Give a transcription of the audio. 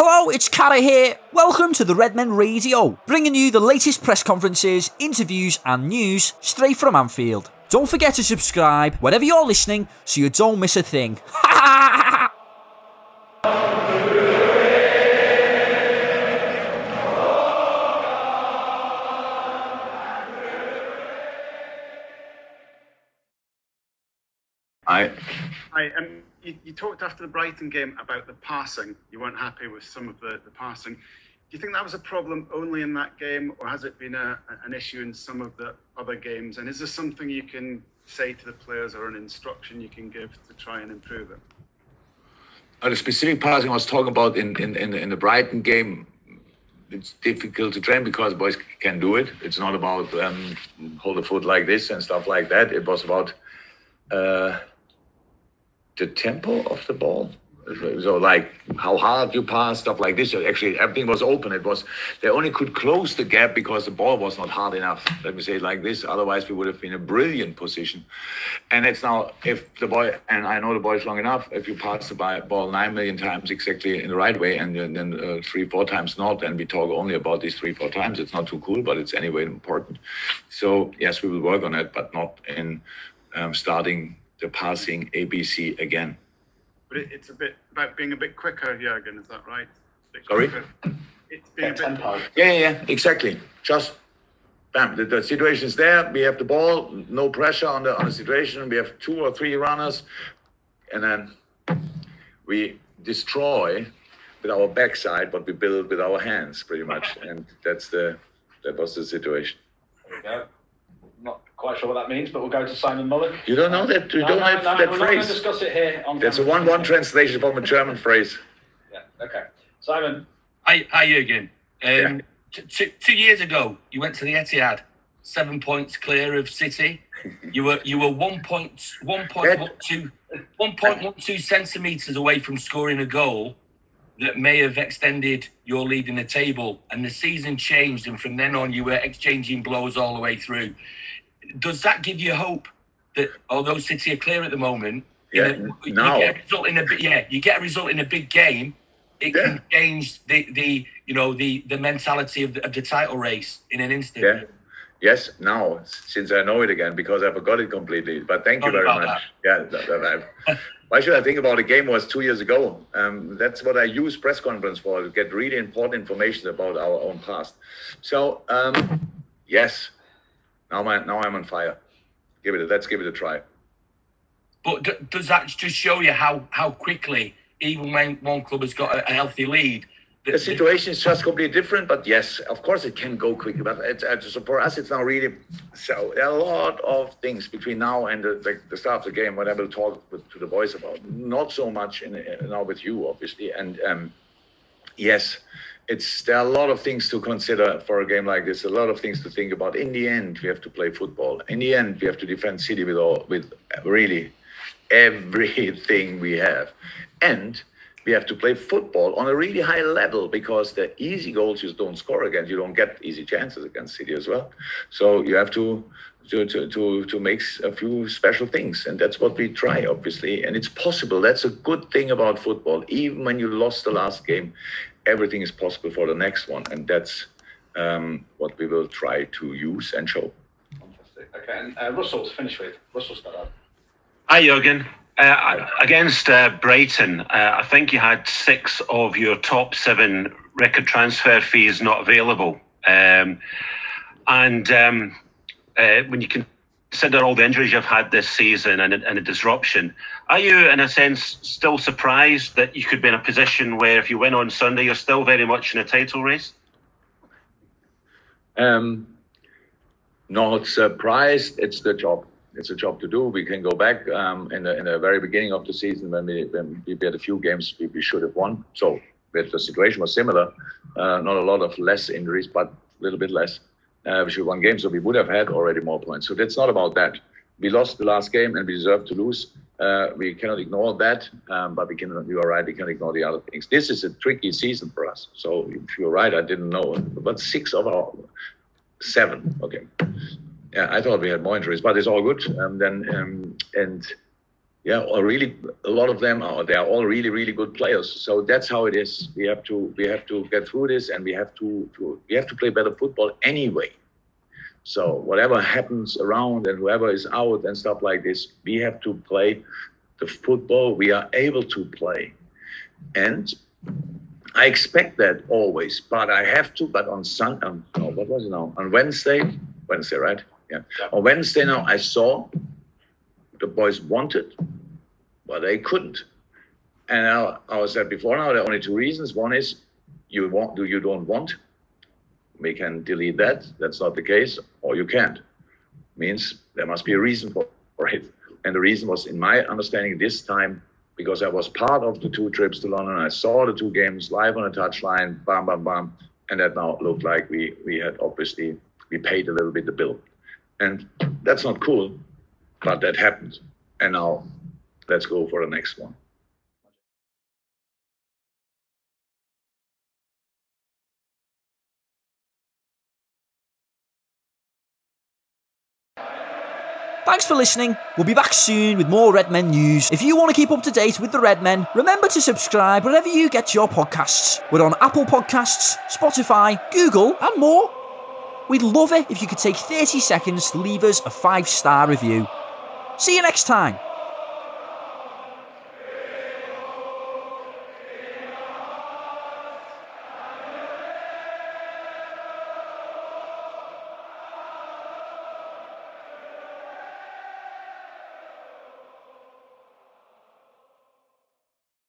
Hello, it's Cara here. Welcome to the Redmen Radio, bringing you the latest press conferences, interviews, and news straight from Anfield. Don't forget to subscribe wherever you're listening so you don't miss a thing. I Hi, um, you, you talked after the Brighton game about the passing. You weren't happy with some of the, the passing. Do you think that was a problem only in that game, or has it been a, an issue in some of the other games? And is there something you can say to the players or an instruction you can give to try and improve it? uh, the specific passing I was talking about in in, in, in the Brighton game. It's difficult to train because boys can do it. It's not about um, hold the foot like this and stuff like that. It was about uh, the tempo of the ball. So like how hard you pass, stuff like this. So actually, everything was open. It was they only could close the gap because the ball was not hard enough. Let me say it like this. Otherwise, we would have been in a brilliant position. And it's now if the boy and I know the boy is long enough. If you pass the ball nine million times exactly in the right way, and then uh, three four times not, and we talk only about these three four times, it's not too cool, but it's anyway important. So yes, we will work on it, but not in um, starting the passing ABC again. But it, it's a bit about being a bit quicker, Jurgen. Is that right? Sorry? It's being a bit. tempo. Yeah, yeah, yeah, exactly. Just bam, the, the situation is there. We have the ball, no pressure on the on the situation. We have two or three runners, and then we destroy with our backside what we build with our hands, pretty much. And that's the that was the situation. There we go. Not quite sure what that means, but we'll go to Simon Mullen. You don't know that? You No, don't no, have no, that we're not going to discuss it here. On That's a camera. one-one translation from a German phrase. Yeah. Okay. Simon. Hi, hi Jurgen. Um, Yeah. t- t- two years ago, you went to the Etihad, seven points clear of City. You were you were one point one point one two one point one two centimeters away from scoring a goal that may have extended your lead in the table, and the season changed, and from then on, you were exchanging blows all the way through. Does that give you hope that although City are clear at the moment, Yeah, a- you get a result in a big yeah, you get a result in a big game, it Yeah. can change the the you know the the mentality of the, of the title race in an instant. Yeah. Yes, now since I know it again because I forgot it completely. But thank you very much. Yeah. that- I- why should I think about a game was two years ago? Um, that's what I use press conference for to get really important information about our own past. So um, yes, now my now I'm on fire. Give it. A, let's give it a try. But d- does that just show you how how quickly, even when one club has got a, a healthy lead, The situation is just completely different, but yes, of course it can go quickly. But it's, it's, so for us, it's now really so there are a lot of things between now and the, the, the start of the game. What I will talk with, to the boys about, not so much in, in now with you, obviously. And um, yes, it's there are a lot of things to consider for a game like this. A lot of things to think about. In the end, we have to play football. In the end, we have to defend City with all with really everything we have, and we have to play football on a really high level because the easy goals you don't score against. You don't get easy chances against City as well. So you have to to to to, to make a few special things, and that's what we try, obviously. And it's possible. That's a good thing about football. Even when you lost the last game, everything is possible for the next one, and that's um, what we will try to use and show. Fantastic. Okay. And uh, Russell to finish with. Russell start out. Hi, Jurgen. Uh, against uh, Brighton, uh, I think you had six of your top seven record transfer fees not available. Um, and um, uh, when you consider all the injuries you've had this season and, and the disruption, are you, in a sense, still surprised that you could be in a position where if you win on Sunday, you're still very much in a title race? Um, not surprised. It's the job. It's a job to do. We can go back um, in, the, in the very beginning of the season when we when we had a few games we, we should have won. So the situation was similar. Uh, not a lot of less injuries, but a little bit less. Uh, we should have won games, so we would have had already more points. So that's not about that. We lost the last game and we deserve to lose. Uh, we cannot ignore that, um, but we can. You are right. We can ignore the other things. This is a tricky season for us. So if you're right, I didn't know. But six of our seven. Okay. Yeah, I thought we had more injuries, but it's all good. Um, then um, and yeah, really a lot of them are they are all really really good players. So that's how it is. We have to we have to get through this, and we have to, to we have to play better football anyway. So whatever happens around and whoever is out and stuff like this, we have to play the football we are able to play, and I expect that always. But I have to. But on Sun, um, oh, what was it now? On Wednesday, Wednesday, right? Yeah. On Wednesday now, I saw the boys wanted, but they couldn't. And now, I said before now, there are only two reasons. One is you want, do you don't want. We can delete that. That's not the case, or you can't. Means there must be a reason for, it. And the reason was, in my understanding, this time because I was part of the two trips to London. I saw the two games live on a touchline, bam, bam, bam, and that now looked like we we had obviously we paid a little bit the bill, and that's not cool, but that happened, and now let's go for the next one. Thanks for listening. We'll be back soon with more Red Men news. If you want to keep up to date with the Red Men, remember to subscribe wherever you get your podcasts. We're on Apple Podcasts, Spotify, Google, and more. We'd love it if you could take 30 seconds to leave us a five star review. See you next time.